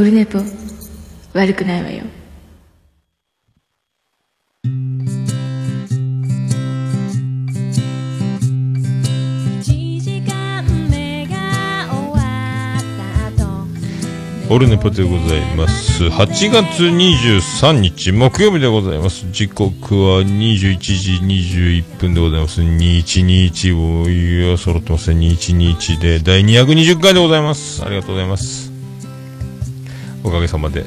オルネポ悪くないわよオルネポでございます。8月23日木曜日でございます。時刻は21時21分でございます。211を、いや、揃ってますね。211で第220回でございます。ありがとうございます。おかげさまで。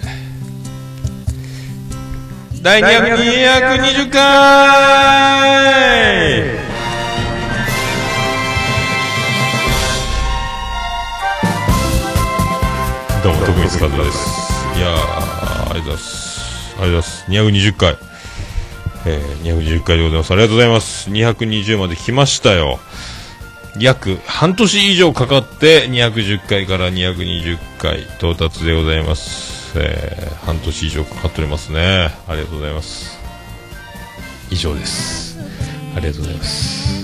第220回どうも、徳光和夫です。いやー、ありがとうございます。ありがとうございます。220回。えー、220回でございます。ありがとうございます。220まで来ましたよ。約半年以上かかって210回から220回到達でございます。えー、半年以上かかっておりますね。ありがとうございます。以上です。ありがとうございます。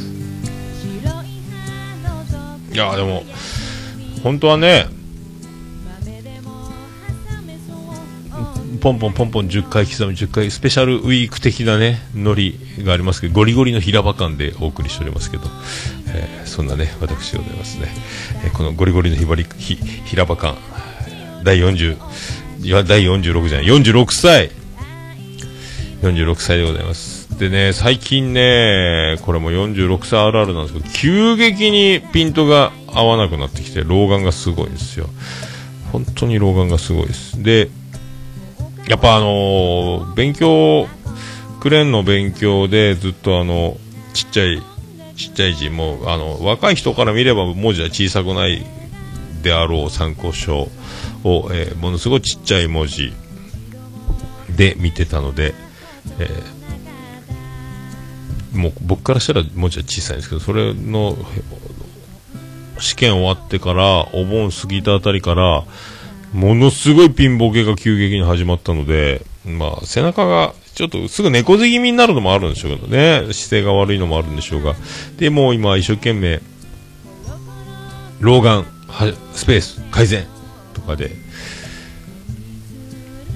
いやでも、本当はね、ポンポンポンポン10回刻み10回スペシャルウィーク的なねノリがありますけどゴリゴリの平場感でお送りしておりますけど、えーそんなね私でございますね、えーこのゴリゴリのひばりひ平場感第40いや第46じゃない46歳。46歳でございます。でね最近ねこれも46歳あるあるなんですけど急激にピントが合わなくなってきて老眼がすごいんですよ。本当に老眼がすごいです。でやっぱあのー勉強、クレーンの勉強でずっとあの、ちっちゃい、ちっちゃい字も、あの、若い人から見れば文字は小さくないであろう参考書を、えーものすごいちっちゃい文字で見てたので、えーもう僕からしたら文字は小さいんですけど、それの、試験終わってから、お盆過ぎたあたりから、ものすごいピンボケが急激に始まったので、まあ、背中が、ちょっとすぐ猫背気味になるのもあるんでしょうけどね、姿勢が悪いのもあるんでしょうが、で、もう今一生懸命、老眼、スペース、改善とかで、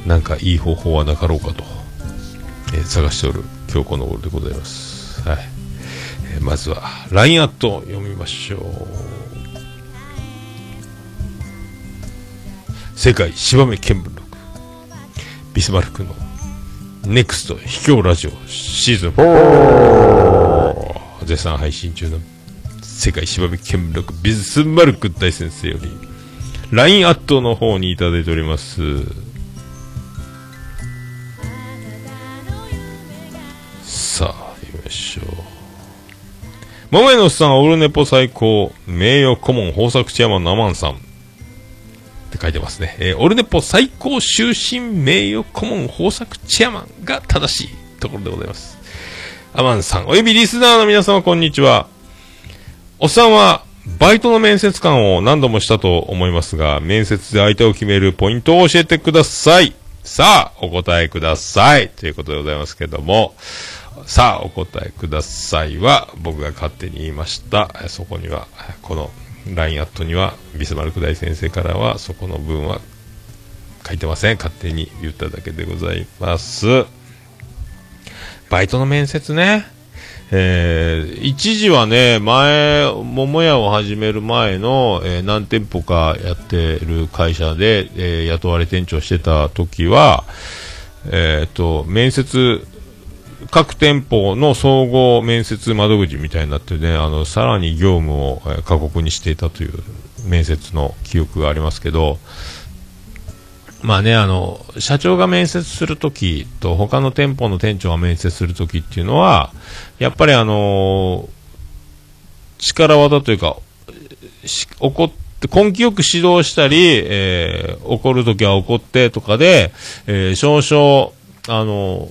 なんかいい方法はなかろうかと、えー探しておる今日この頃でございます。はい。えーまずは、LINE アット読みましょう。世界芝目見聞録。ビスマルクのネクスト秘境ラジオシーズン4絶賛配信中の世界芝目見聞録ビスマルク大先生より LINE アットの方にいただいております。さあ読みましょう。桃屋のおっさんオルネポ最高。名誉顧問豊作チェアマンのアマンさん。って書いてますね。えーオルネポ最高終身名誉顧問豊作チェアマンが正しいところでございます。アマンさん、およびリスナーの皆様こんにちは。おっさんは、バイトの面接官を何度もしたと思いますが、面接で相手を決めるポイントを教えてください。さあ、お答えください。ということでございますけども、さあ、お答えくださいは、僕が勝手に言いました。そこには、この LINE アットには、ビスマルク大先生からは、そこの文は書いてません。勝手に言っただけでございます。バイトの面接ね。えー一時はね、前、桃屋を始める前の、えー何店舗かやってる会社で、えー雇われ店長してた時は、えっ、と、面接、各店舗の総合面接窓口みたいになってね、あの、さらに業務を過酷にしていたという面接の記憶がありますけど、まあね、あの、社長が面接するときと、他の店舗の店長が面接するときっていうのは、やっぱりあの力技というか、し怒って、根気よく指導したり、えー怒るときは怒ってとかで、えー少々、あの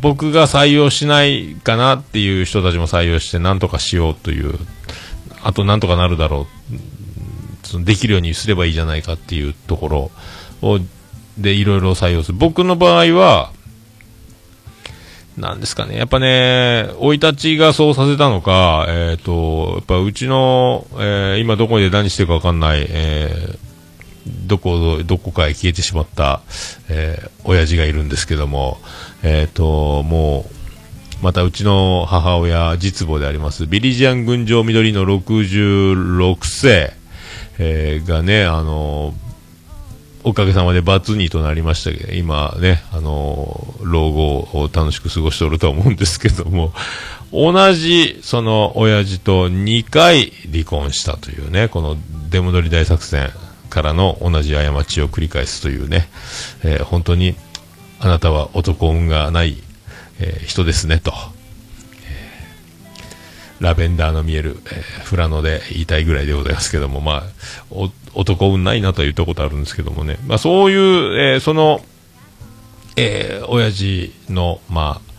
僕が採用しないかなっていう人たちも採用して、なんとかしようという、あとなんとかなるだろう、そのできるようにすればいいじゃないかっていうところを、で、いろいろ採用する。僕の場合は、なんですかね。やっぱね、生い立ちがそうさせたのか、えっ、と、やっぱうちの、えー今どこで何してるかわかんない、えーどこ、どこかへ消えてしまった、えー親父がいるんですけども、えっ、と、もう、またうちの母親、実母であります、ビリジアン群青緑の66世、えーがね、あのおかげさまでバツ2となりましたけど、今ね、あの老後を楽しく過ごしておると思うんですけども、同じ、その、親父と2回離婚したというね、この出戻り大作戦からの同じ過ちを繰り返すというね、えー本当に、あなたは男運がない、えー人ですね、と。ラベンダーの見える、えー富良野で言いたいぐらいでございますけども、まあ、男運ないなとは言ったことあるんですけどもね、まあそういう、えーその、えー親父の、まあ、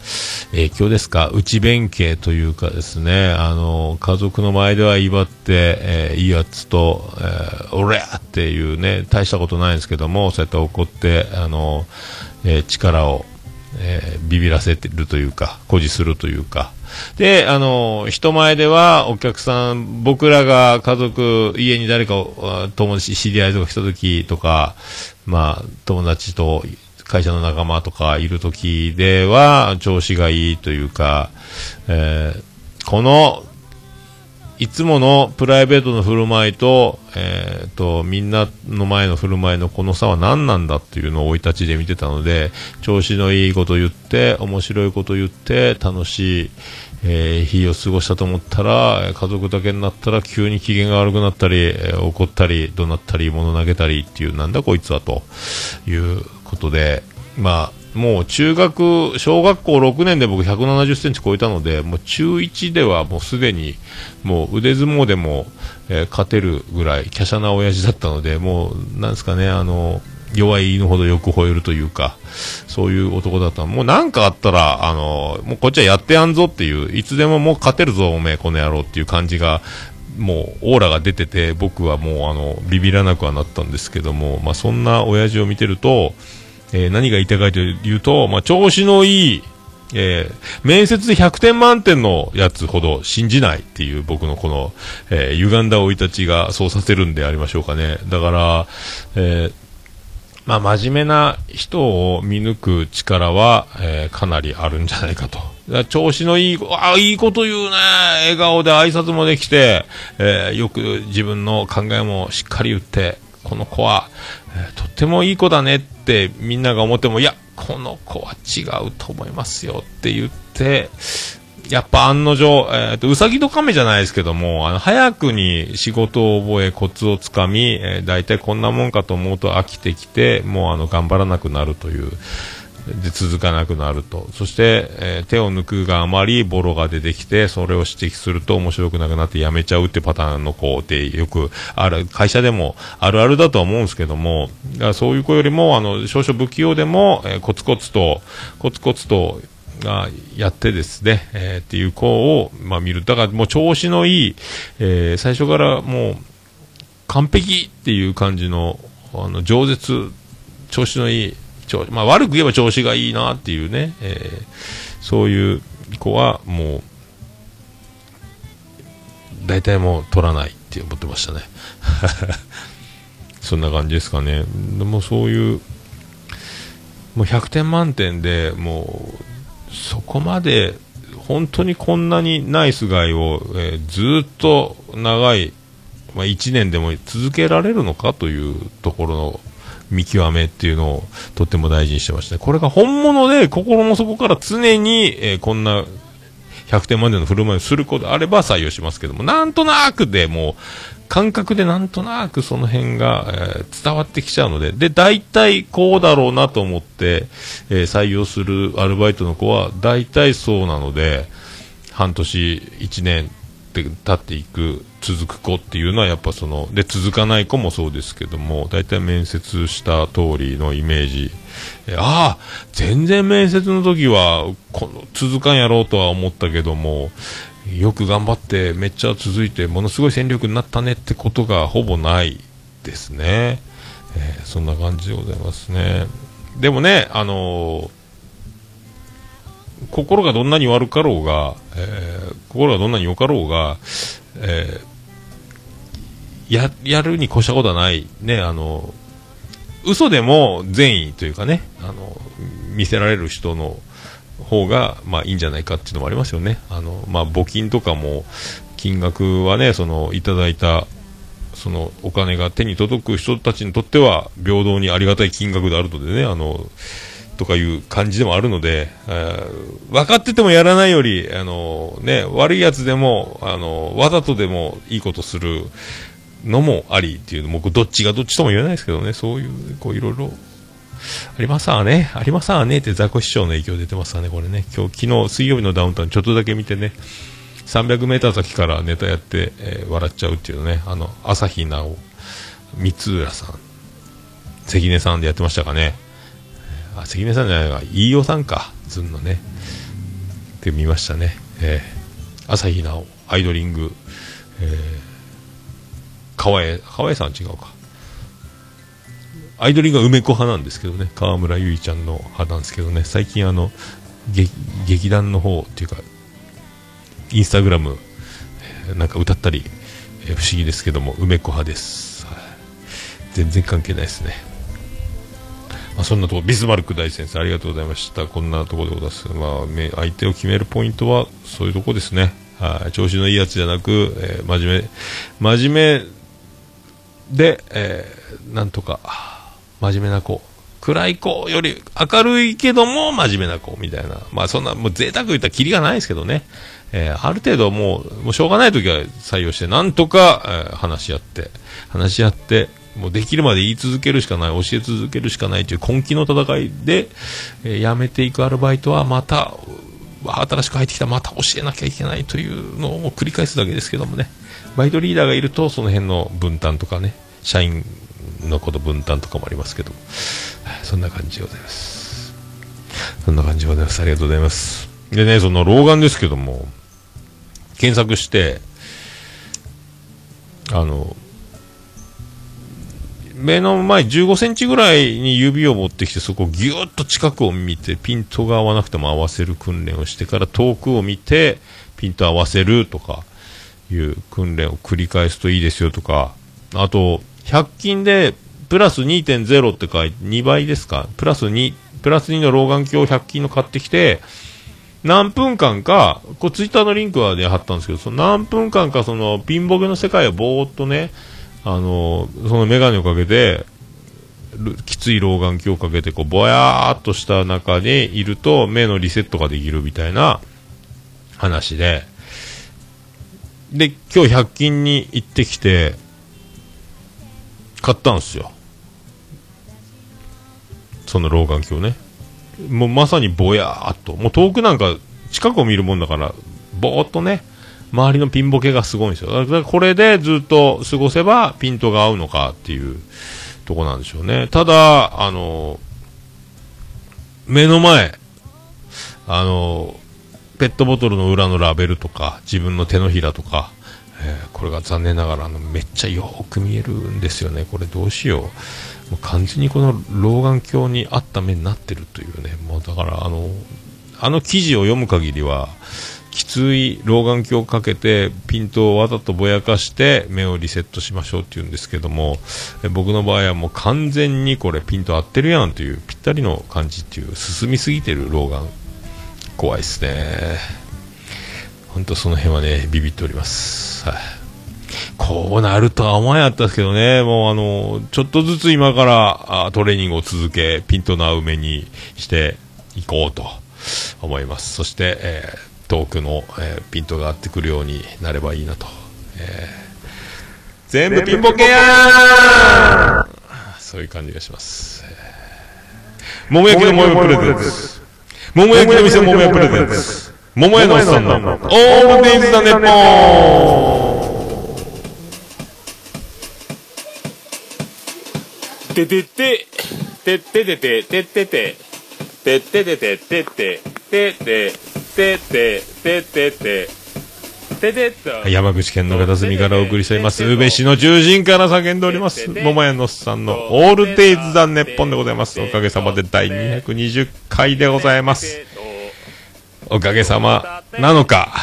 影響ですか、内弁慶というかですね、あの、家族の前では威張って、えーいいやつと、えー、おりゃっていうね、大したことないんですけども、そうやって怒って、あの、えー力を、えービビらせてるというか、誇示するというか、で、あの、人前ではお客さん、僕らが家族、家に誰かを、友達、知り合いとか来た時とか、まあ、友達と会社の仲間とかいる時では、調子がいいというか、えーこの、いつものプライベートの振る舞いと、えーと、みんなの前の振る舞いのこの差は何なんだっていうのを生い立ちで見てたので、調子のいいこと言って、面白いこと言って、楽しい、えー日を過ごしたと思ったら、家族だけになったら急に機嫌が悪くなったり、えー怒ったり、怒鳴ったり、物投げたりっていう、なんだこいつはということで、まあ、もう中学、小学校6年で僕170センチ超えたので、もう中1ではもうすでに、もう腕相撲でも、えー勝てるぐらい、華奢な親父だったので、もう、なんですかね、あの、弱い犬ほどよく吠えるというか、そういう男だったもうなんかあったら、あの、もうこっちはやってやんぞっていう、いつでももう勝てるぞ、おめえ、この野郎っていう感じが、もうオーラが出てて、僕はもうあの、ビビらなくはなったんですけども、まあそんな親父を見てると、えー何が言いたいかというと、まあ調子のいい、えー面接で100点満点のやつほど信じないっていう僕のこの、えー歪んだ生い立ちがそうさせるんでありましょうかね。だから、えーまあ、真面目な人を見抜く力は、えーかなりあるんじゃないかと。調子のいい、あいいこと言うね。笑顔で挨拶もできて、えーよく自分の考えもしっかり言って、この子は、とってもいい子だねってみんなが思っても、いや、この子は違うと思いますよって言って、やっぱ案の定、えーと、うさぎと亀じゃないですけども、あの、早くに仕事を覚え、コツをつかみ、えー、大体こんなもんかと思うと飽きてきて、もうあの、頑張らなくなるという、で、続かなくなると。そして、えー手を抜くがあまりボロが出てきて、それを指摘すると面白くなくなってやめちゃうってパターンの子ってよくある、会社でもあるあるだとは思うんですけども、そういう子よりも、あの、少々不器用でも、えーコツコツと、コツコツと、がやってですね、えーっていう子を、まあ、見る。だからもう調子のいい、えー最初からもう完璧っていう感じの、あの、饒舌、調子のいい、調まあ、悪く言えば調子がいいなっていうね、えーそういう子はもう、大体もう取らないって思ってましたね。そんな感じですかね。でもそういう、もう100点満点でもう、そこまで、本当にこんなにナイスガイを、えーずっと長い、まあ、1年でも続けられるのかというところの見極めっていうのをとっても大事にしてました。これが本物で心の底から常に、えーこんな100点満点の振る舞いをする子であれば採用しますけども、なんとなくでもう、感覚でなんとなくその辺が、えー伝わってきちゃうので、で、大体こうだろうなと思って、えー採用するアルバイトの子は大体そうなので、半年、1年って経っていく、続く子っていうのはやっぱその、で、続かない子もそうですけども、大体面接した通りのイメージ、ああ、全然面接の時は、この、続かんやろうとは思ったけども、よく頑張って、めっちゃ続いて、ものすごい戦力になったねってことがほぼないですね。えーそんな感じでございますね。でもね、あのー心がどんなに悪かろうが、え心がどんなに良かろうが、えーや、やるに越したことはない。ね、あの、嘘でも善意というかね、あの、見せられる人の方が、まあいいんじゃないかっていうのもありますよね。あの、まあ募金とかも、金額はね、その、いただいた、そのお金が手に届く人たちにとっては平等にありがたい金額であるのでね、あの、とかいう感じでもあるので、えー分かっててもやらないより、あのね、悪いやつでも、あのわざとでもいいことするのもありっていうのも、どっちがどっちとも言えないですけどね、そういう、こういろいろ、ありますわね、ありますわね。ってザコ師匠の影響出てますわね、これね。今日、昨日、水曜日のダウンタウンちょっとだけ見てね、300メーター先からネタやって、えー笑っちゃうっていうね、あの、朝日奈央、三浦さん、関根さんでやってましたかね。あ、関根さんじゃないわ、飯尾さんか、ずんのね。って見ましたね。えー、朝日奈央、アイドリング、えー、川江、川江さん違うか。アイドリングは梅子派なんですけどね、川村ゆいちゃんの派なんですけどね、最近あの、劇劇団の方っていうか、インスタグラム、なんか歌ったり、えー不思議ですけども、梅子派です。全然関係ないですね。まあ、そんなとこビスマルク大先生ありがとうございました。こんなところでございます。まあ、相手を決めるポイントはそういうとこですね。はい調子のいいやつじゃなく、えー真面目、真面目で、えーなんとか、真面目な子。暗い子より明るいけども真面目な子みたいな。まあそんな、もう贅沢言ったらキリがないですけどね。えーある程度もう、もうしょうがない時は採用して、なんとか、えー話し合って、話し合って、もうできるまで言い続けるしかない、教え続けるしかないという根気の戦いで、えー辞めていくアルバイトはまた、新しく入ってきたまた教えなきゃいけないというのを繰り返すだけですけどもね。バイトリーダーがいると、その辺の分担とかね、社員のこと分担とかもありますけど、そんな感じでございます。そんな感じでございます。ありがとうございます。でね、その老眼ですけども、検索して、あの、目の前15センチぐらいに指を持ってきて、そこをギューッと近くを見て、ピントが合わなくても合わせる訓練をしてから遠くを見て、ピント合わせるとかいう訓練を繰り返すといいですよとか、あと、100均でプラス2.0って書いて、2倍ですか？プラス2、プラス2の老眼鏡を100均の買ってきて、何分間か、こうツイッターのリンクはで貼ったんですけど、その何分間かそのピンボケの世界をぼーっとね、あの、そのメガネをかけて、きつい老眼鏡をかけて、こう、ぼやーっとした中にいると、目のリセットができるみたいな話で、で、今日100均に行ってきて、買ったんですよ。その老眼鏡ね。もうまさにぼやーっと。もう遠くなんか近くを見るもんだから、ぼーっとね、周りのピンボケがすごいんですよ。だからこれでずっと過ごせばピントが合うのかっていうとこなんでしょうね。ただ、あの、目の前、あの、ペットボトルの裏のラベルとか、自分の手のひらとか、えーこれが残念ながらあのめっちゃよーく見えるんですよね。これどうしよう。もう完全にこの老眼鏡に合った目になってるというね。もうだからあの、あの記事を読む限りは、きつい老眼鏡をかけてピントをわざとぼやかして目をリセットしましょうっていうんですけども僕の場合はもう完全にこれピント合ってるやんというぴったりの感じっていう進みすぎてる老眼怖いですね。本当その辺はねビビっております。はい。こうなるとは思わなかったですけどね、もうあの、ちょっとずつ今からトレーニングを続け、ピントの合う目にしていこうと思います。そして、えー遠くの、えーピントが合ってくるようになればいいなと。えー全部ピンボケやそういう感じがします。桃焼きの桃屋プレゼンツ。桃焼きの店桃屋プレゼンツ。桃屋のおっさんのオールデイズだネッポンててて、てててて、ててて、てててて、てて、てて、てて、ててて、ててと。山口県の片隅からお送りしております。宇部市の獣人から叫んでおります。桃屋のさんのオールデイズ・ザ・ネッポンでございます。おかげさまで第220回でございます。おかげさまなのか、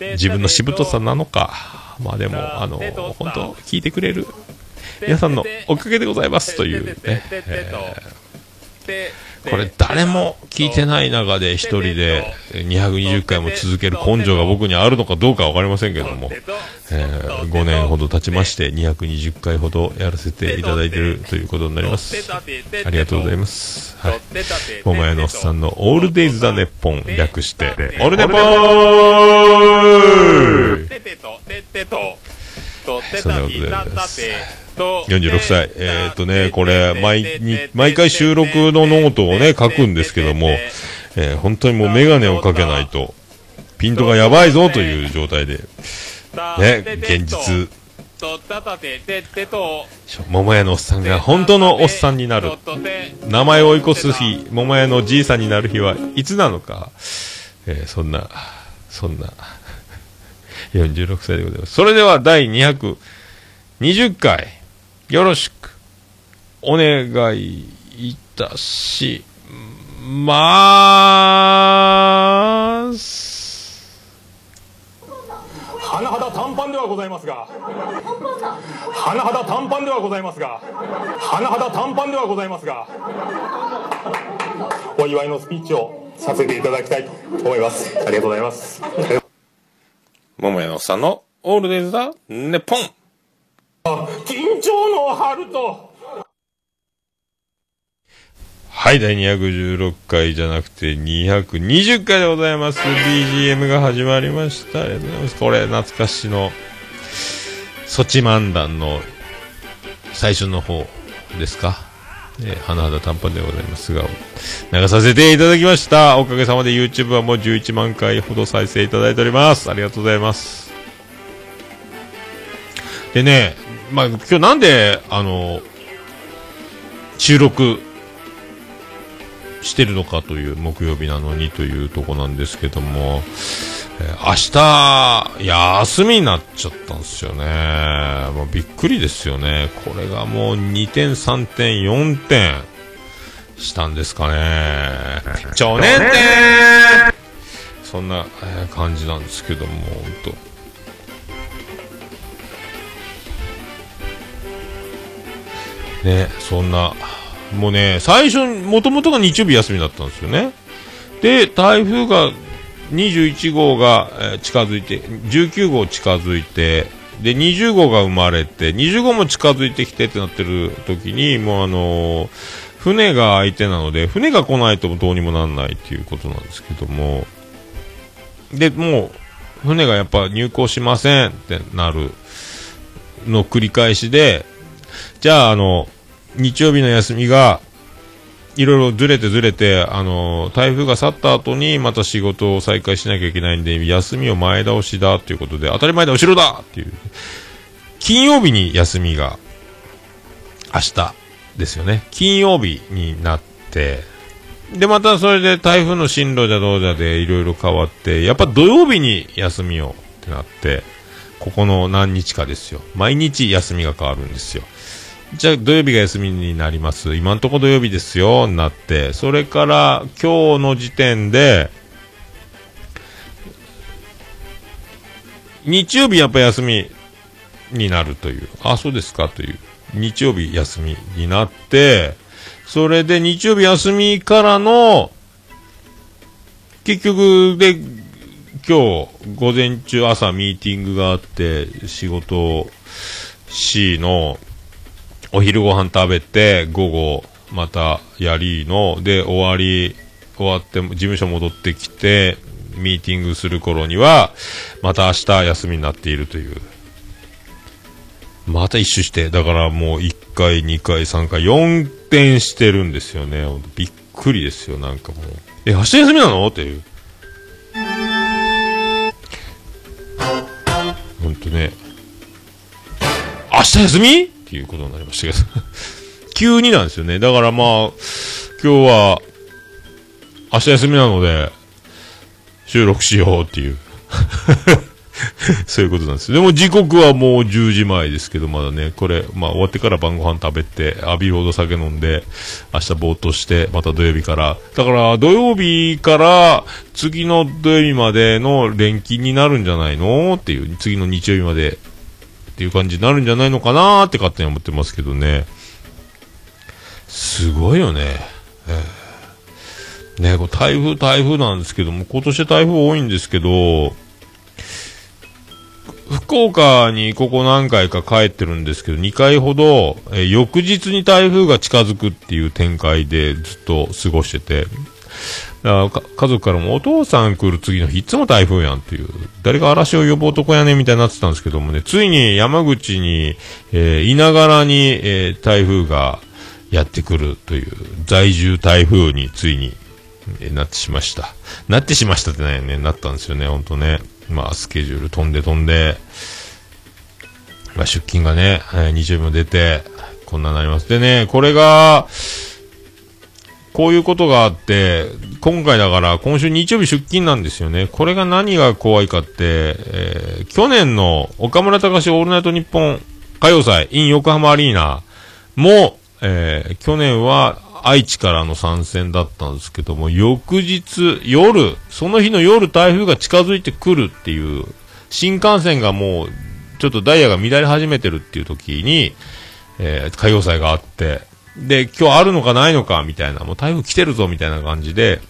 自分のしぶとさなのか、まあでも、あの、本当聞いてくれる皆さんのおかげでございますというね、えーこれ誰も聞いてない中で一人で220回も続ける根性が僕にあるのかどうかわかりませんけども、えー、5年ほど経ちまして220回ほどやらせていただいているということになります。ありがとうございます。はい。桃屋のおっさんのオールデイズ・ザ・ネッポン略して、オールネポーそんなことで46歳。えー、っとね、これ、毎に、毎回収録のノートをね、書くんですけども、えー、本当にもうメガネをかけないと、ピントがやばいぞという状態で、ね、現実、桃屋のおっさんが本当のおっさんになる。名前を追い越す日、桃屋のじいさんになる日はいつなのか。えー、そんな、そんな、46歳でございます。それでは第220回、よろしくお願いいたしまーす。甚だ短パンではございますが、甚だ短パンではございますが、甚だ短パンではございますが、お祝いのスピーチをさせていただきたいと思います。ありがとうございます。桃屋のおっさんのオールデイズ・ザ・ネポン緊張の春とはい、第216回じゃなくて220回でございます。BGM が始まりました。ありがとうございます。これ、懐かしの、ソチ漫談の最初の方ですか？えー、花肌短パンでございますが、流させていただきました。おかげさまで YouTube はもう11万回ほど再生いただいております。ありがとうございます。でね、まあ、今日なんで、あの、収録してるのかという木曜日なのにというとこなんですけども、えー、明日、休みになっちゃったんですよね。もうびっくりですよね。これがもう2点、3点、4点したんですかね。超年点そんな、えー、感じなんですけども、本当ね、そんな、もうね、最初、もともとが日曜日休みだったんですよね。で、台風が21号が、近づいて、19号近づいて、で、20号が生まれて、20号も近づいてきてってなってる時に、もうあのー、船が相手なので、船が来ないとどうにもなんないっていうことなんですけども、で、もう、船がやっぱ入港しませんってなるの繰り返しで、じゃあ、あの、日曜日の休みが、いろいろずれてずれて、あの台風が去った後にまた仕事を再開しなきゃいけないんで、休みを前倒しだということで、当たり前で後ろだっていう。金曜日に休みが、明日ですよね。金曜日になって、で、またそれで台風の進路じゃどうじゃでいろいろ変わって、やっぱ土曜日に休みをってなって、ここの何日かですよ。毎日休みが変わるんですよ。じゃあ土曜日が休みになります。今んとこ土曜日ですよ、なって、それから今日の時点で、日曜日やっぱ休みになるという、あ、そうですか。という、日曜日休みになって、それで日曜日休みからの、結局で、今日午前中朝ミーティングがあって、仕事 C のお昼ご飯食べて、午後、またやりの、で、終わり、終わって、事務所戻ってきて、ミーティングする頃には、また明日休みになっているという。また一周して、だからもう1回、2回、3回、4点してるんですよね。びっくりですよ、なんかもう。え、明日休みなの？っていう。ほんとね。明日休み？ていうことになりましたけど 急になんですよね。だからまあ、今日は、明日休みなので、収録しようっていう そういうことなんです。でも時刻はもう10時前ですけど、まだね、これ、まあ終わってから晩ご飯食べて、浴びるほど酒飲んで、明日ぼーっとして、また土曜日から。だから土曜日から次の土曜日までの連勤になるんじゃないのっていう、次の日曜日までっていう感じになるんじゃないのかなーって勝手に思ってますけどね。すごいよね。えーね、こ台風、台風なんですけども、今年台風多いんですけど、福岡にここ何回か帰ってるんですけど、2回ほど、え翌日に台風が近づくっていう展開でずっと過ごしてて、だから家族からもお父さん来る次の日いつも台風やんっていう、誰が嵐を呼ぶ男やねんみたいになってたんですけどもね、ついに山口に、えーいながらに、えー台風がやってくるという、在住台風についに、えーなってしました。なってしましたってないね、なったんですよね、ほんとね。まあ、スケジュール飛んで飛んで、まあ、出勤がね、えー日曜日も出て、こんなになります。でね、これが、こういうことがあって、今回だから、今週日曜日出勤なんですよね。これが何が怖いかって、えー去年の岡村隆史オールナイトニッポン歌謡祭 in 横浜アリーナも、えー去年は愛知からの参戦だったんですけども、翌日、夜、その日の夜台風が近づいてくるっていう、新幹線がもう、ちょっとダイヤが乱れ始めてるっていう時に、えー歌謡祭があって、で、今日あるのかないのかみたいな、もう台風来てるぞみたいな感じで、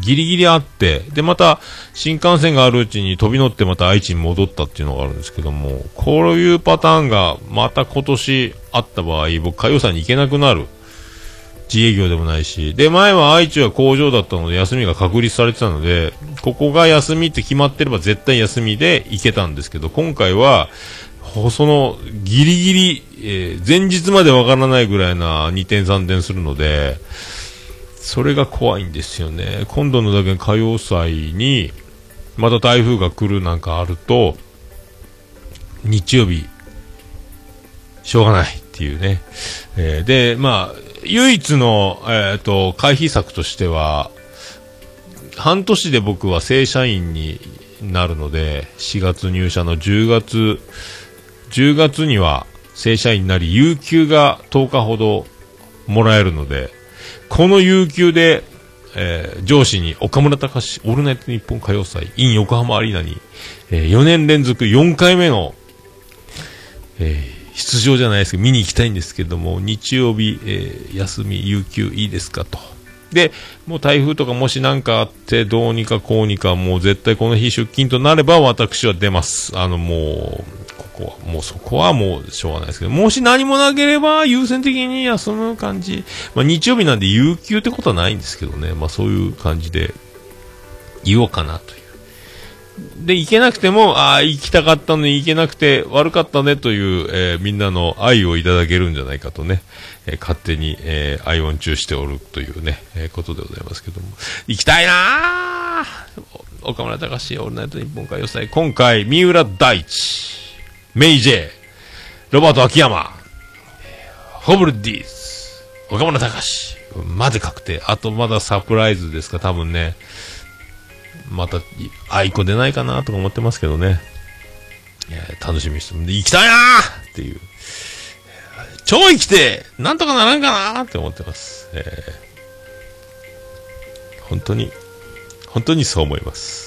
ギリギリあって、で、また、新幹線があるうちに飛び乗ってまた愛知に戻ったっていうのがあるんですけども、こういうパターンがまた今年あった場合、僕、歌謡祭に行けなくなる。自営業でもないし。で、前は愛知は工場だったので休みが確立されてたので、ここが休みって決まってれば絶対休みで行けたんですけど、今回は、その、ギリギリ、えー前日までわからないぐらいな2点3点するので、それが怖いんですよね。今度のだけ歌謡祭に、また台風が来るなんかあると、日曜日、しょうがないっていうね。えーで、まあ、唯一の、えっ、と、回避策としては、半年で僕は正社員になるので、4月入社の10月、10月には正社員になり、有給が10日ほどもらえるので、この有給で、えー上司に岡村隆史オールナイトニッポン歌謡祭 in 横浜アリーナに、え4年連続4回目の、えー出場じゃないですけど、見に行きたいんですけども、日曜日、えー休み、有給いいですかと。で、もう台風とかもし何かあって、どうにかこうにか、もう絶対この日出勤となれば、私は出ます。あの、もう、こは、もうそこはもうしょうがないですけど、もし何もなければ、優先的に休む感じ。まあ、日曜日なんで有給ってことはないんですけどね、まあ、そういう感じで、言おうかなという。で、行けなくても、ああ、行きたかったのに行けなくて悪かったねという、えーみんなの愛をいただけるんじゃないかとね、えー勝手に、えー愛音中しておるというね、えーことでございますけども。行きたいなー岡村隆史、オールナイトニッポン歌謡祭。今回、三浦大知、メイジェイ、ロバート秋山、ホブルディーズ、岡村隆史、まで確定。あとまだサプライズですか、多分ね。また、いあいこ出ないかなとか思ってますけどね。いや楽しみにしてで行きたいなーっていう。超生きてなんとかならんかなーって思ってます。えー本当に、本当にそう思います。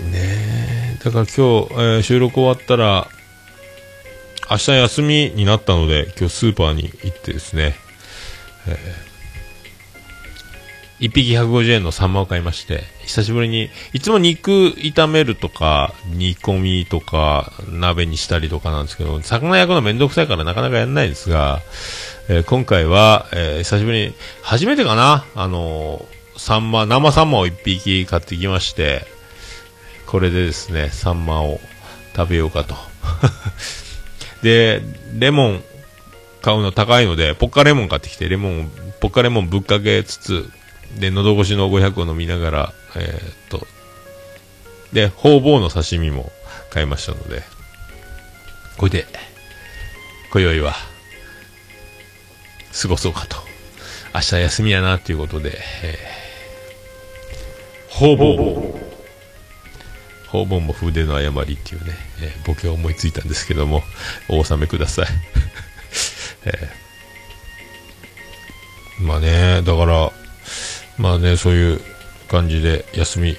ねえ、だから今日、えー収録終わったら、明日休みになったので、今日スーパーに行ってですね、1匹150円のサンマを買いまして、久しぶりに、いつも肉炒めるとか、煮込みとか、鍋にしたりとかなんですけど、魚焼くのめんどくさいからなかなかやんないんですが、えー今回は、えー久しぶりに、初めてかなあのーサンマ、生サンマを1匹買ってきまして、これでですね、サンマを食べようかと。で、レモン買うの高いので、ポッカレモン買ってきて、レモン、ポッカレモンぶっかけつつ、で、喉越しの500を飲みながら、えーっと、で、ホウボウの刺身も買いましたので、これで、今宵は、過ごそうかと。明日休みやなっていうことで、えー、ホウボウ。ホウボウも筆の誤りっていうね、えーボケを思いついたんですけども、お納めください。えーまあね、だから、まあね、そういう感じで、休み、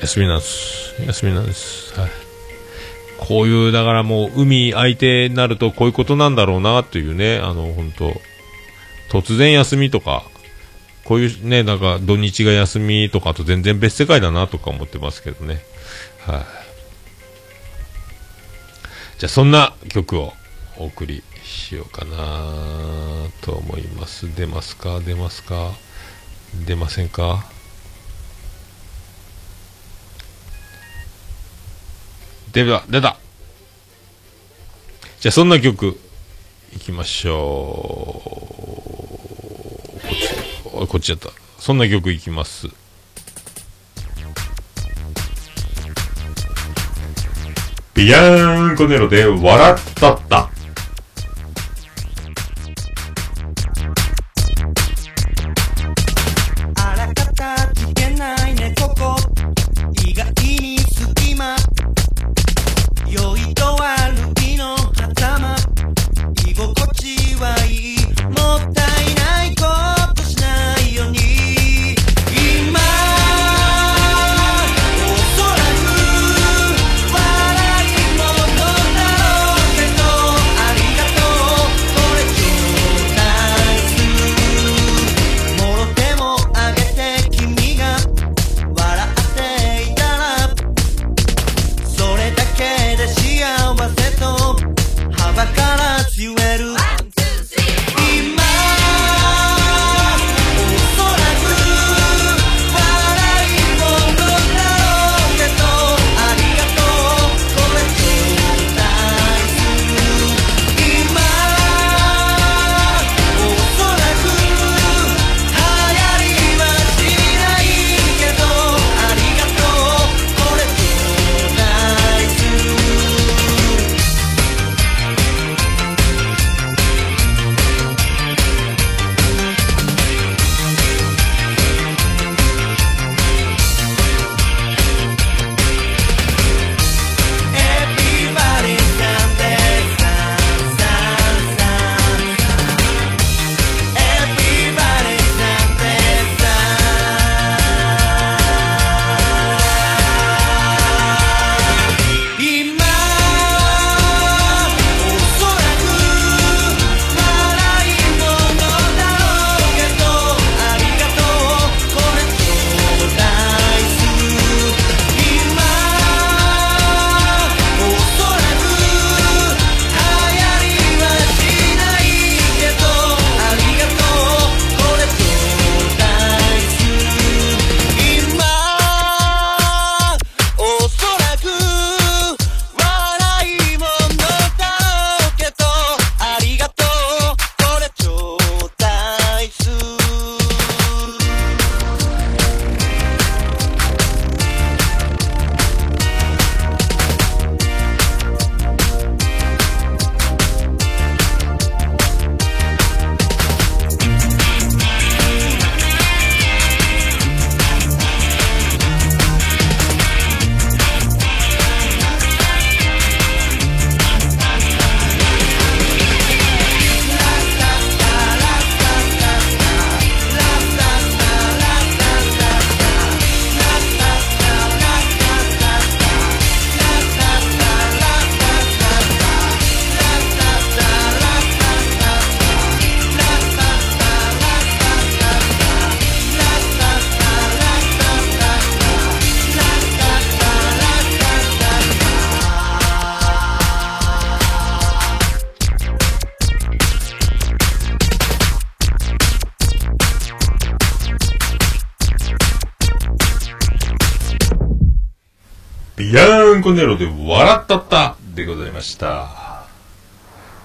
休みなんです。休みなんです。はい。こういう、だからもう、海相手になるとこういうことなんだろうな、というね、あの、本当突然休みとか、こういうね、なんか土日が休みとかと全然別世界だなとか思ってますけどね。はい、じゃあそんな曲をお送りしようかなと思います。出ますか？出ますか？出ませんか？出た出た。じゃあそんな曲いきましょう。こっち。こっちやった。そんな曲いきます。ビアーンコネロで笑ったった。コネロで笑ったったでございました。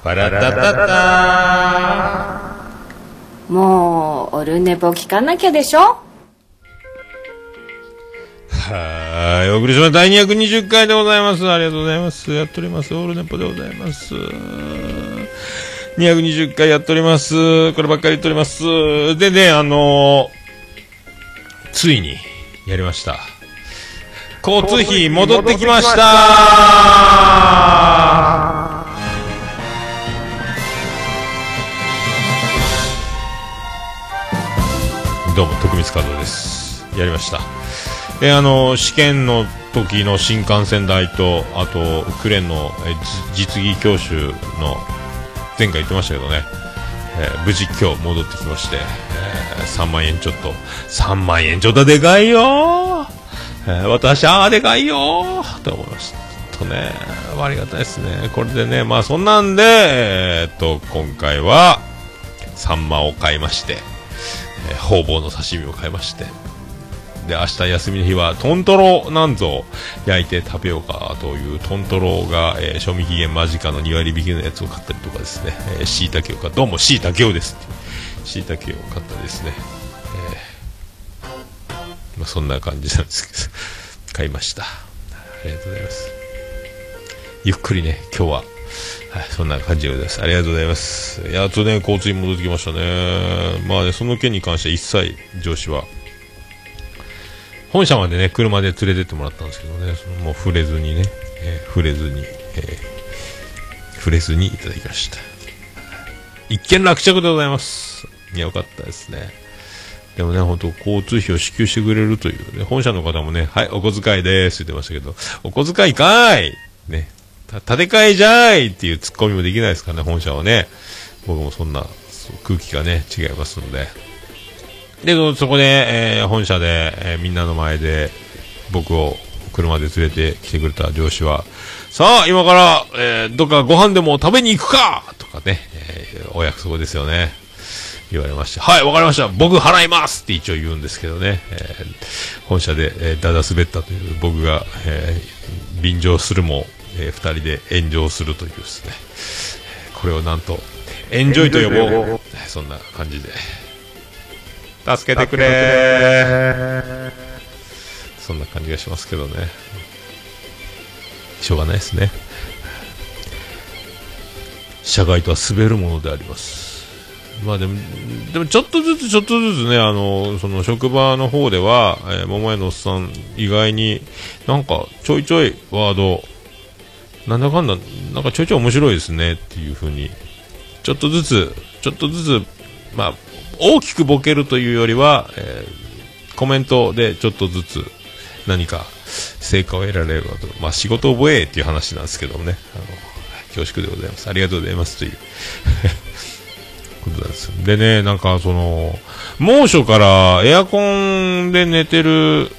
笑ったったったもうオルネポ聞かなきゃでしょ？はーい。お送りしました。第220回でございます。ありがとうございます。やっております。オールネポでございます。220回やっております。こればっかり言っております。でね、あのーついに、やりました。交通費戻ってきました。どうも徳光和夫です。やりました。えあの試験の時の新幹線代とあとクレーンのえ実技教習の前回言ってましたけどね、えー無事今日戻ってきまして、えー3万円ちょっと。3万円ちょっとでかいよ、えー私はでかいよ。ーと思いましたとね。ありがたいですね。これでねまあそんなんでえーっと今回はサンマを買いまして、えー、方々の刺身を買いましてで明日休みの日はトントロなんぞ焼いて食べようかというトントロが、えー賞味期限間近の2割引きのやつを買ったりとかですね。えーしいたけを買った。どうもしいたけをですしいたけを買ったりですね、まあ、そんな感じなんですけど買いましたありがとうございますゆっくりね今日ははい、そんな感じでございます。ありがとうございます。やっとね、交通に戻ってきましたね。まあね、その件に関しては一切上司は、本社までね、車で連れてってもらったんですけどね、そのもう触れずにね、えー触れずに、えー触れずにいただきました。一見落着でございます。いや、よかったですね。でもね、本当交通費を支給してくれるという、ね、本社の方もね、はい、お小遣いですって言ってましたけど、お小遣いかーいね、た建て替えじゃーいっていうツッコミもできないですからね、本社はね。僕もそんな空気がね、違いますので。で、そそこで、えー本社で、えーみんなの前で僕を車で連れてきてくれた上司は、さあ、今から、えーどっかご飯でも食べに行くかとかね、えーお約束ですよね。言われまして、はい、わかりました。僕払いますって一応言うんですけどね、えー本社で、えーだだ滑ったという僕が、えー便乗するも、えー二人で炎上するというですね、これをなんと、エンジョイと呼ぼう。そんな感じで。助けてくれそんな感じがしますけどね。しょうがないですね。社外とは滑るものであります。まあでも、でもちょっとずつちょっとずつね、あの、その職場の方では、えー、桃屋のおっさん意外になんかちょいちょいワード、なんだかんだ、なんかちょいちょい面白いですねっていう風に、ちょっとずつ、ちょっとずつ、まあ、大きくボケるというよりは、えーコメントでちょっとずつ何か成果を得られればと、まあ仕事覚えっていう話なんですけどもね、あの、恐縮でございます。ありがとうございますという。ことです。でね、なんかその、猛暑からエアコンで寝てる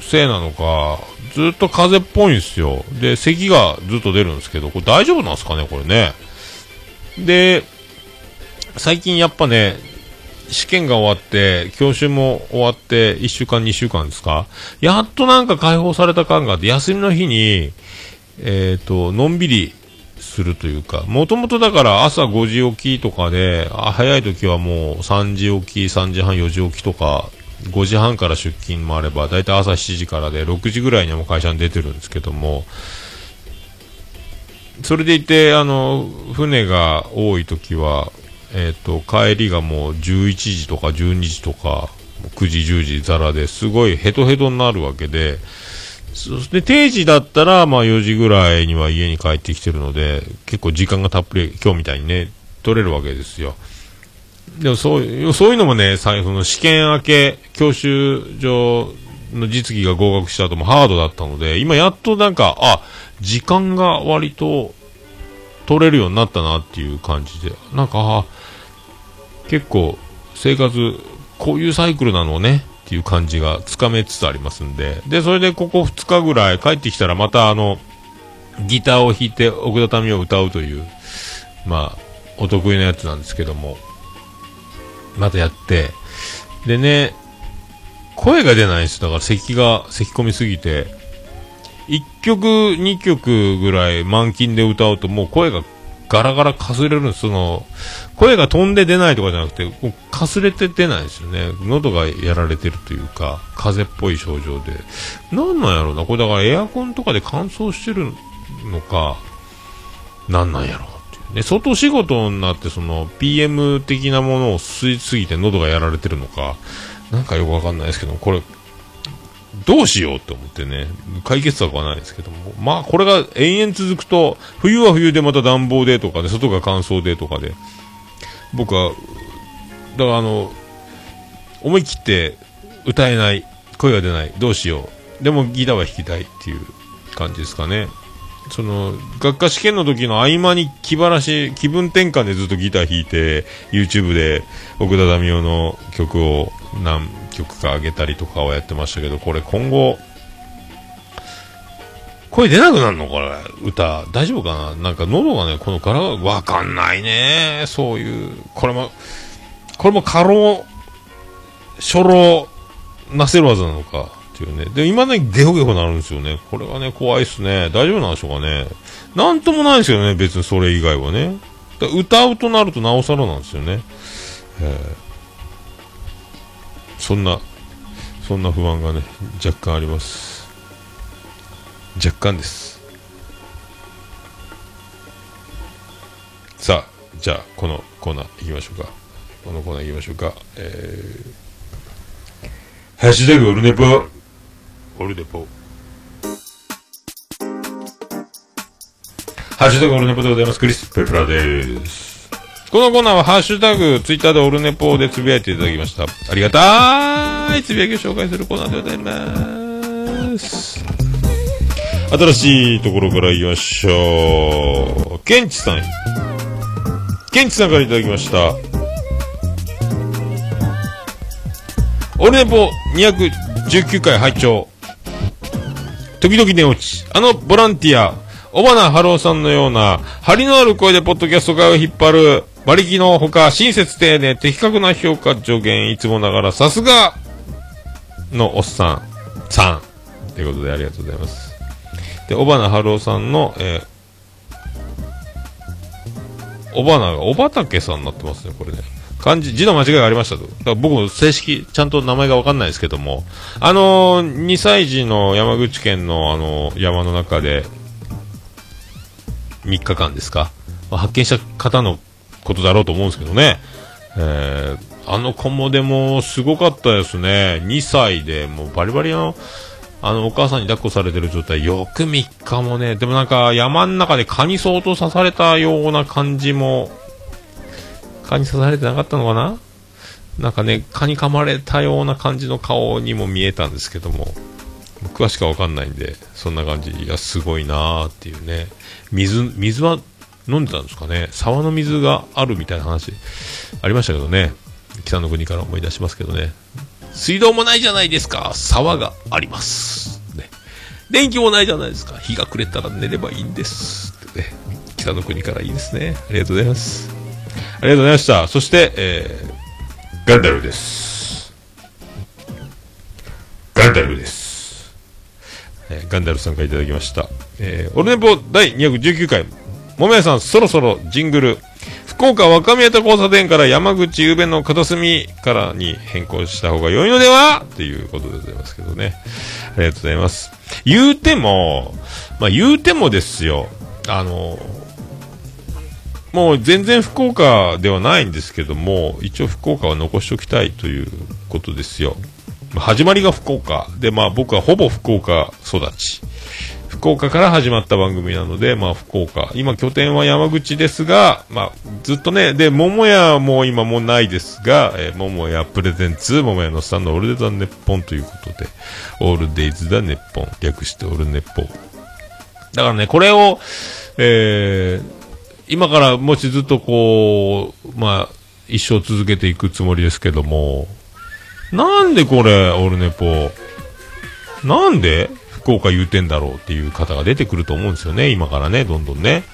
せいなのか、ずっと風邪っぽいんですよ。で、咳がずっと出るんですけど、これ大丈夫なんですかね、これね。で、最近やっぱね、試験が終わって、教習も終わって、1週間、2週間ですかやっとなんか解放された感があって、休みの日に、えっ、と、のんびりするというか、もともとだから朝5時起きとかで、あ早い時はもう3時起き、3時半、4時起きとか、5時半から出勤もあれば、だいたい朝7時からで、6時ぐらいにはもう会社に出てるんですけども、それでいて、あの、船が多い時は、えっ、と、帰りがもう11時とか12時とか、9時、10時ザラですごいヘトヘトになるわけで、そして定時だったら、まあ4時ぐらいには家に帰ってきてるので、結構時間がたっぷり、今日みたいにね、取れるわけですよ。でもそういう、そういうのもね、最後の試験明け、教習所の実技が合格した後もハードだったので、今やっとなんか、あ、時間が割と取れるようになったなっていう感じで、なんか、結構生活、こういうサイクルなのねっていう感じがつかめつつありますんで、で、それでここ2日ぐらい帰ってきたらまたあの、ギターを弾いて奥田民を歌うという、まあ、お得意なやつなんですけども、またやって、でね、声が出ないんですだから咳が、咳込みすぎて、1曲、2曲ぐらい満勤で歌うともう声がガラガラかすれるんです。その、声が飛んで出ないとかじゃなくて、かすれて出ないですよね。喉がやられてるというか、風邪っぽい症状で。なんなんやろうな。これだからエアコンとかで乾燥してるのか、なんなんやろうっていうね。外仕事になってその PM 的なものを吸いすぎて喉がやられてるのか、なんかよくわかんないですけど、これ、どうしようと思ってね、解決策はないですけども、まあこれが延々続くと、冬は冬でまた暖房でとかで、外が乾燥でとかで、僕は、だからあの、思い切って歌えない、声が出ない、どうしよう。でもギターは弾きたいっていう感じですかね。その、学科試験の時の合間に気晴らし、気分転換でずっとギター弾いて、YouTube で奥田民生の曲を何曲か上げたりとかはやってましたけど、これ今後、声出なくなるのこれ、歌。大丈夫かな？なんか喉がね、この柄がわかんないね。そういう、これも、これも過労、初老、なせる技なのか。っていうね。で、今ね、ゲホゲホなるんですよね。これはね、怖いっすね。大丈夫なんでしょうかね？なんともないですよね、別にそれ以外はね。歌うとなるとなおさらなんですよね。えーそんな、そんな不安がね、若干あります。若干です。さあ、じゃあ、このコーナー行きましょうか。このコーナー行きましょうか。えー、ハッシュタグオルネポ。オルネポ。ハッシュタグオルネポでございます。クリス・ペプラです。このコーナーはハッシュタグ、ツイッターでオルネポでつぶやいていただきました。ありがたいつぶやきを紹介するコーナーでございます。新しいところから行きましょう。ケンチさん。ケンチさんからいただきました。オルネポ219回拝聴時々寝落ち。あのボランティア、小花春夫さんのような、張りのある声でポッドキャスト界を引っ張る、馬力のほか、親切丁寧、的確な評価助言、いつもながら、さすがのおっさん、さん。ということでありがとうございます。で、小花春夫さんの、えー、小花が小畑さんになってますね、これね。漢字、字の間違いがありましたと。僕も正式、ちゃんと名前がわかんないですけども、あのー、2歳児の山口県のあのー山の中で、3日間ですか、発見した方のことだろうと思うんですけどね。えー、あの子もでもすごかったですね。2歳でもうバリバリの、あの、お母さんに抱っこされてる状態、よく3日もね、でもなんか山の中で蚊に相当刺されたような感じも、蚊に刺されてなかったのかな？なんかね、蚊に噛まれたような感じの顔にも見えたんですけども、詳しくはわかんないんで、そんな感じ。いや、すごいなーっていうね。水、水は飲んでたんですかね沢の水があるみたいな話ありましたけどね。北の国から思い出しますけどね。水道もないじゃないですか。沢があります。ね。電気もないじゃないですか。日が暮れたら寝ればいいんです。ってね。北の国からいいですね。ありがとうございます。ありがとうございました。そして、えー、ガンダルです。ガンダルです。ガンダルさんからいただきました。えー、オルネポ第219回。桃屋さん、そろそろジングル。福岡若宮田交差点から山口宇部の片隅からに変更した方が良いのでは？っていうことでございますけどね。ありがとうございます。言うても、まあ言うてもですよ。あの、もう全然福岡ではないんですけども、一応福岡は残しておきたいということですよ。始まりが福岡。で、まあ僕はほぼ福岡育ち。福岡から始まった番組なので、まあ福岡。今拠点は山口ですが、まあずっとね、で、桃屋も今もないですが、えー桃屋プレゼンツ、桃屋のスタンドオールデ・ザ・ネッポンということで、オールデイズ・ザ・ネッポン。略してオールネッポン。だからね、これを、えー、今からもしずっとこう、まあ、一生続けていくつもりですけども、なんでこれ、オールネポ、なんで？福岡言うてんだろうっていう方が出てくると思うんですよね、今からね、どんどんね。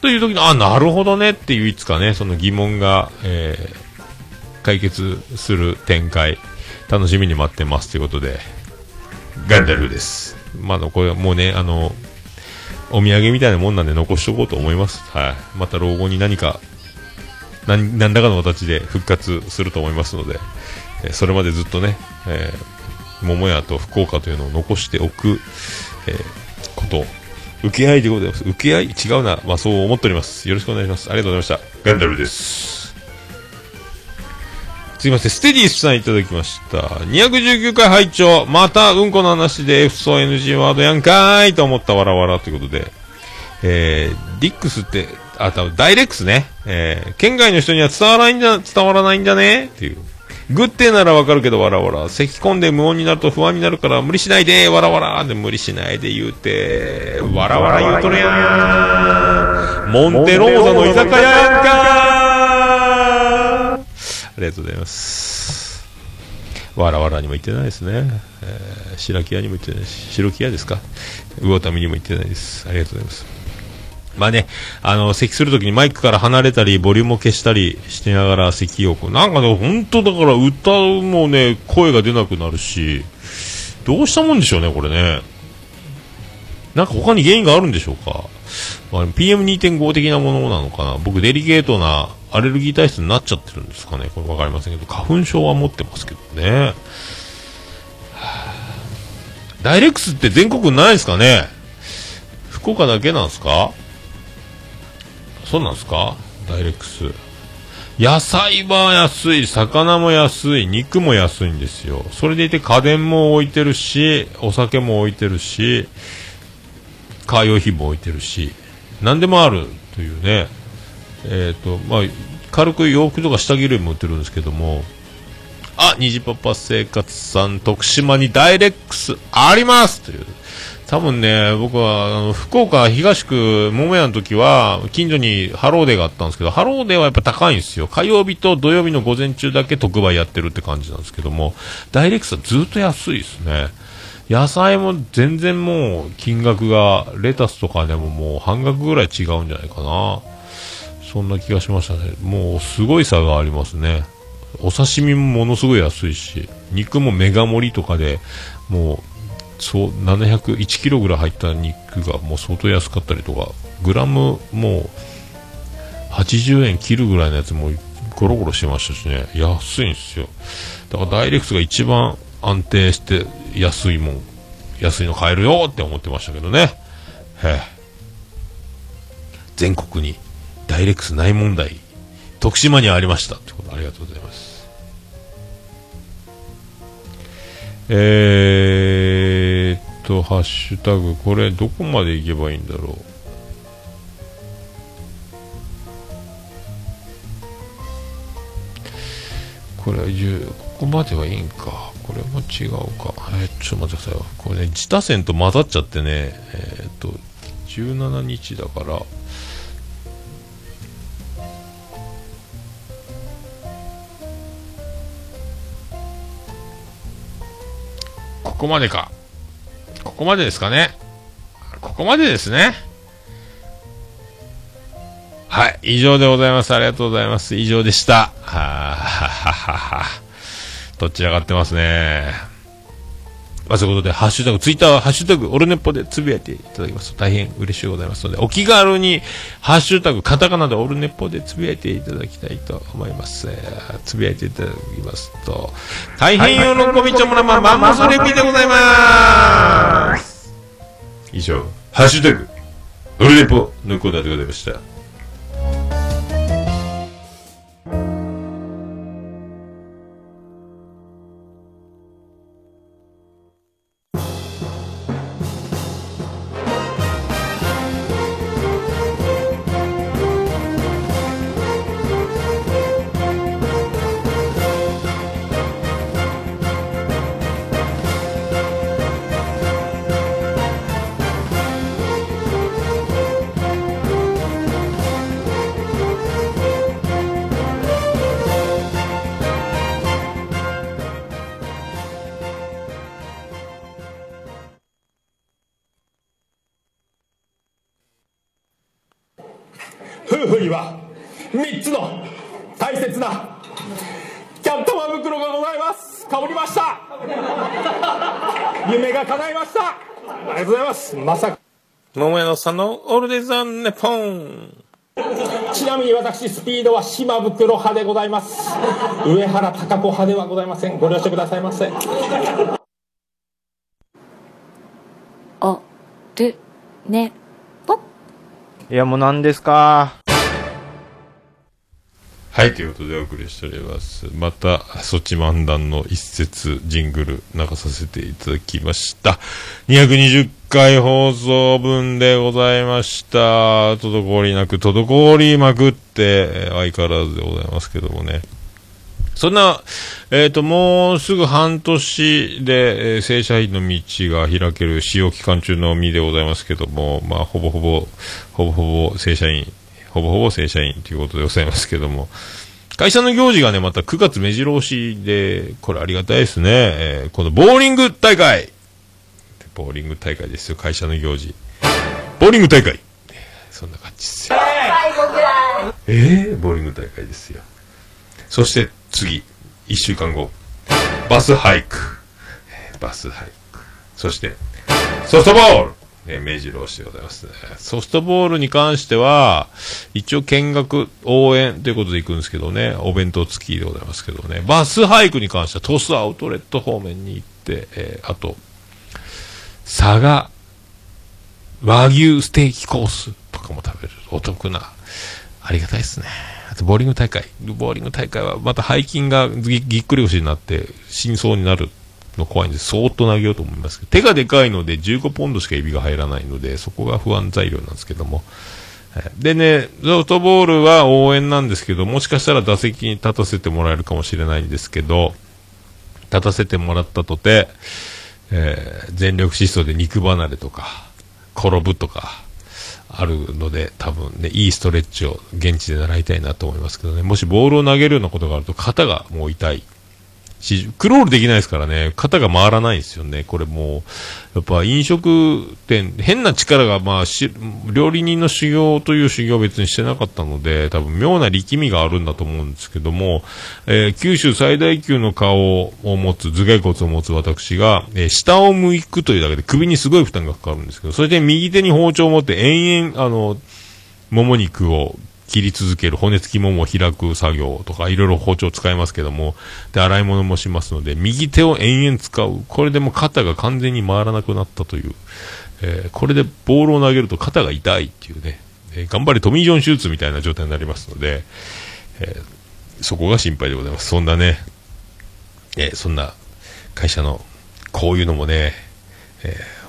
という時に、あ、なるほどねっていういつかね、その疑問が、えー解決する展開、楽しみに待ってますということで、ガンダルです。まあこれはもうね、あの、お土産みたいなもんなんで残しとこうと思います。はい。また老後に何か、何何らかの形で復活すると思いますので、えーそれまでずっとね、えー桃屋と福岡というのを残しておく、えーこと、受け合いでございます。受け合い違うな。まあそう思っております。よろしくお願いします。ありがとうございました。ガンダルです。すいません、ステディスさんいただきました。219回拝聴またうんこの話で F ソ NG ワードやんかーいと思ったわらわらということで、えー、ディックスって、あ、多分ダイレックスね。えー、県外の人には伝わらないんじゃ、伝わらないんじゃねっていう。グッテならわかるけど、わらわら。咳込んで無音になると不安になるから、無理しないで、わらわら。で、無理しないで言うて、わらわら言うとるやん。モンテローザの居酒屋やんかありがとうございます。わらわらにも行ってないですね。えー白木屋にも行ってないし、白木屋ですか？魚民にも行ってないです。ありがとうございます。まあね、あの、咳するときにマイクから離れたり、ボリュームを消したりしてながら咳をこう、なんかね、本当だから歌もね、声が出なくなるし、どうしたもんでしょうね、これね。なんか他に原因があるんでしょうか。まあ、PM2.5 的なものなのかな。僕、デリケートなアレルギー体質になっちゃってるんですかね。これわかりませんけど、花粉症は持ってますけどね。ダイレックスって全国ないですかね福岡だけなんですか？そうなんですか？ダイレックス。野菜は安い、魚も安い、肉も安いんですよ。それでいて家電も置いてるし、お酒も置いてるし、カー用品も置いてるし、何でもあるというね。えっ、と、まあ、軽く洋服とか下着類も売ってるんですけども、あ、虹パパ生活さん、徳島にダイレックスありますという。多分ね、僕は、あの、福岡東区桃屋の時は、近所にハローデーがあったんですけど、ハローデーはやっぱ高いんですよ。火曜日と土曜日の午前中だけ特売やってるって感じなんですけども、ダイレクスはずっと安いですね。野菜も全然もう金額が、レタスとかでももう半額ぐらい違うんじゃないかな。そんな気がしましたね。もうすごい差がありますね。お刺身もものすごい安いし、肉もメガ盛りとかで、もう、そう、701キロぐらい入った肉がもう相当安かったりとか、グラムもう、80円切るぐらいのやつもゴロゴロしてましたしね、安いんですよ。だからダイレクトが一番安定して安いもん、安いの買えるよって思ってましたけどね。へ全国にダイレクスない問題徳島にありましたということありがとうございますえー、っとハッシュタグこれどこまでいけばいいんだろう？これは10ここまではいいんか。これも違うか。えーちょっと待ってくださいよこれね自他線と混ざっちゃってね。えーっと17日だから。ここまでか。ここまでですかね。ここまでですね。はい。以上でございます。ありがとうございます。以上でした。はぁ、はははは。どち上がってますね。まあ、そういうことで、ハッシュタグ、ツイッターはハッシュタグ、オルネポでつぶやいていただきますと大変嬉しいございますので、お気軽に、ハッシュタグ、カタカナでオルネポでつぶやいていただきたいと思います。えつぶやいていただきますと、大変喜びちょもらま、マンモスレピでございます。以上、ハッシュタグ、オルネポのコーナーでございました。桃屋のさんのオールデイザンネポン。ちなみに私スピードは島袋派でございます上原貴子派ではございませんご了承くださいませおるねぽいやもう何ですか？はい、ということでお送りしております。また、そっち漫談の一節ジングル流させていただきました。220回放送分でございました。滞りなく、滞りまくって、相変わらずでございますけどもね。そんな、えっ、と、もうすぐ半年で、えー正社員の道が開ける使用期間中の身でございますけども、まあ、ほぼほぼ、ほぼほぼ正社員、ほぼほぼ正社員ということでございますけども、会社の行事がね、また9月目白押しで、これありがたいですね。えーこのボーリング大会ボーリング大会ですよ、会社の行事。ボーリング大会そんな感じですよ。えー、ボーリング大会ですよ。そして次、1週間後、バスハイク。えーバスハイク。そして、ソフトボールね、目白押しでございますね。ソフトボールに関しては、一応見学、応援ということで行くんですけどね、お弁当付きでございますけどね、バスハイクに関してはトスアウトレット方面に行って、えーあと、佐賀和牛ステーキコースとかも食べるお得な、ありがたいですね。あと、ボーリング大会。ボーリング大会は、また背筋がぎぎっくり腰になって、真相になるの怖いんで、そーっと投げようと思いますけど、手がでかいので15ポンドしか指が入らないので、そこが不安材料なんですけども。でね、ソフトボールは応援なんですけど、もしかしたら打席に立たせてもらえるかもしれないんですけど、立たせてもらったとて、えー全力疾走で肉離れとか、転ぶとか、あるので、多分ね、いいストレッチを現地で習いたいなと思いますけどね、もしボールを投げるようなことがあると、肩がもう痛い。し、クロールできないですからね、肩が回らないんですよね。これもう、やっぱ飲食店、変な力が、まあし、料理人の修行という修行別にしてなかったので、多分妙な力みがあるんだと思うんですけども、えー九州最大級の顔を持つ、頭蓋骨を持つ私が、えー下を向くというだけで首にすごい負担がかかるんですけど、それで右手に包丁を持って延々、あの、もも肉を切り続ける骨付きももを開く作業とかいろいろ包丁を使いますけどもで洗い物もしますので右手を延々使う。これでも肩が完全に回らなくなったという、えーこれでボールを投げると肩が痛いっていうね、えー頑張れトミー・ジョン手術みたいな状態になりますので、えーそこが心配でございます。そんなね、えそんな会社のこういうのもね、えー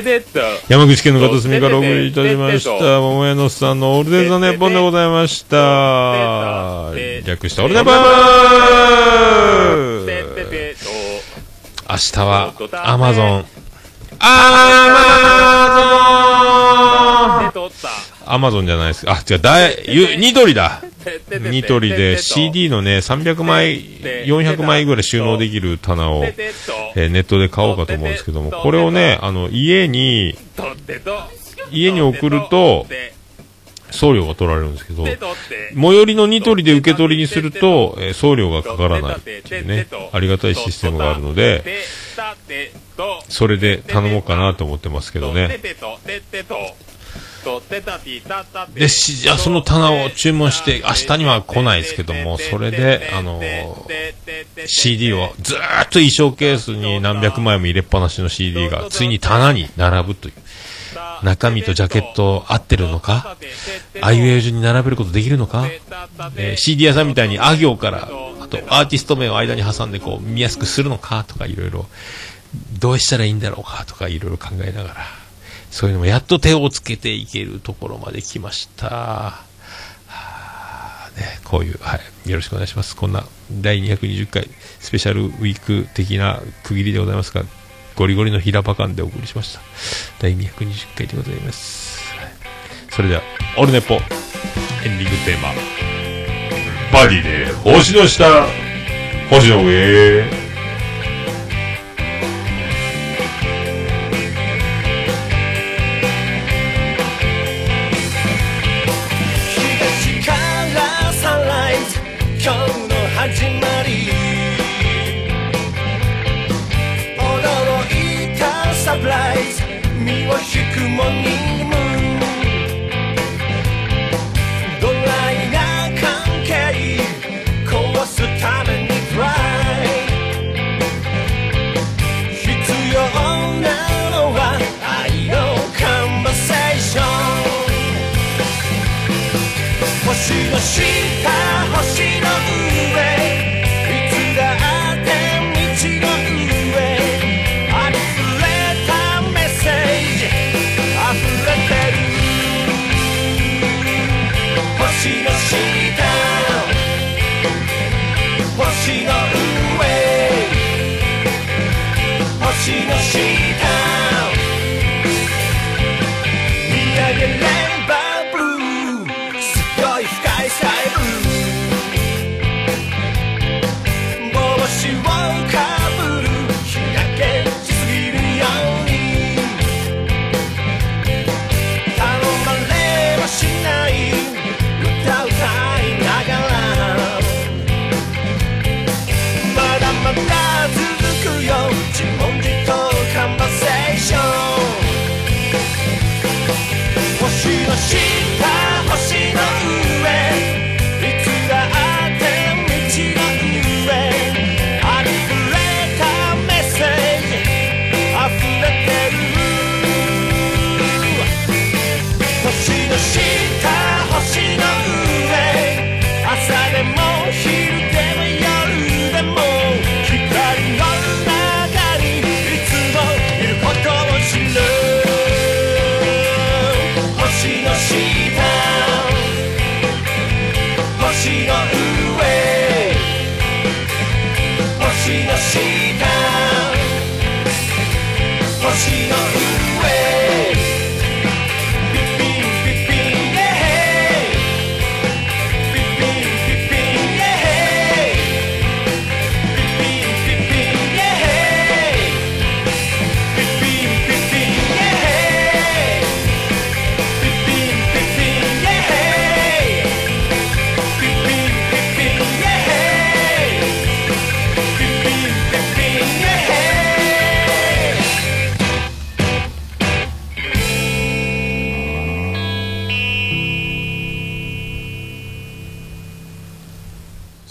と。山口県の片隅からお送りいたしました、桃屋のさんのオールデイズ・ザ・ネッポンでございました。略してオールネポー。てててと。明日は、アマゾン。アマゾンアマゾンじゃないです。あ、違う、だい、ゆニトリだ。ニトリで CD のね、300枚、400枚ぐらい収納できる棚を、えーネットで買おうかと思うんですけども、これをね、あの、家に、家に送ると、送料が取られるんですけど、最寄りのニトリで受け取りにすると、えー送料がかからないっていうね、ありがたいシステムがあるので、それで頼もうかなと思ってますけどね。で、し、じゃあその棚を注文して、明日には来ないですけども、それで、あの CD をずーっと衣装ケースに何百枚も入れっぱなしの CD が、ついに棚に並ぶという。中身とジャケット合ってるのかあいう絵順に並べることできるのか、えー CD 屋さんみたいにあ行から、あとアーティスト名を間に挟んでこう見やすくするのかとかいろいろ、どうしたらいいんだろうかとかいろいろ考えながら、そういうのもやっと手をつけていけるところまで来ました。はあね、こういう、はい、よろしくお願いします。こんな第220回スペシャルウィーク的な区切りでございますが、ゴリゴリの平場感でお送りしました。第220回でございます。それでは、オルネポ、エンディングテーマ、バディで星の下、星の上。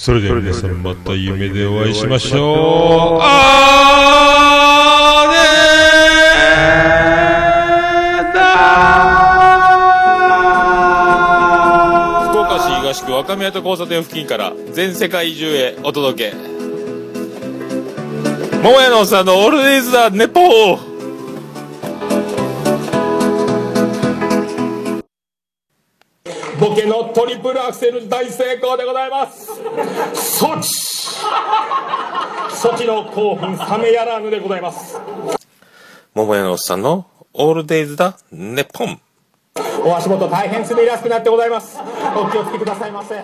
それでは皆さんまた夢でお会いしましょう。あーねーだ福岡市東区若宮と交差点付近から全世界中へお届け桃屋のおっさんのオールデイズだネポーボケのトリプルアクセル大成功でございますソチ。ソチの興奮冷めやらぬでございます。桃屋のおっさんのオールデイズだネポンお足元大変滑りやすくなってございます。お気をつけくださいませ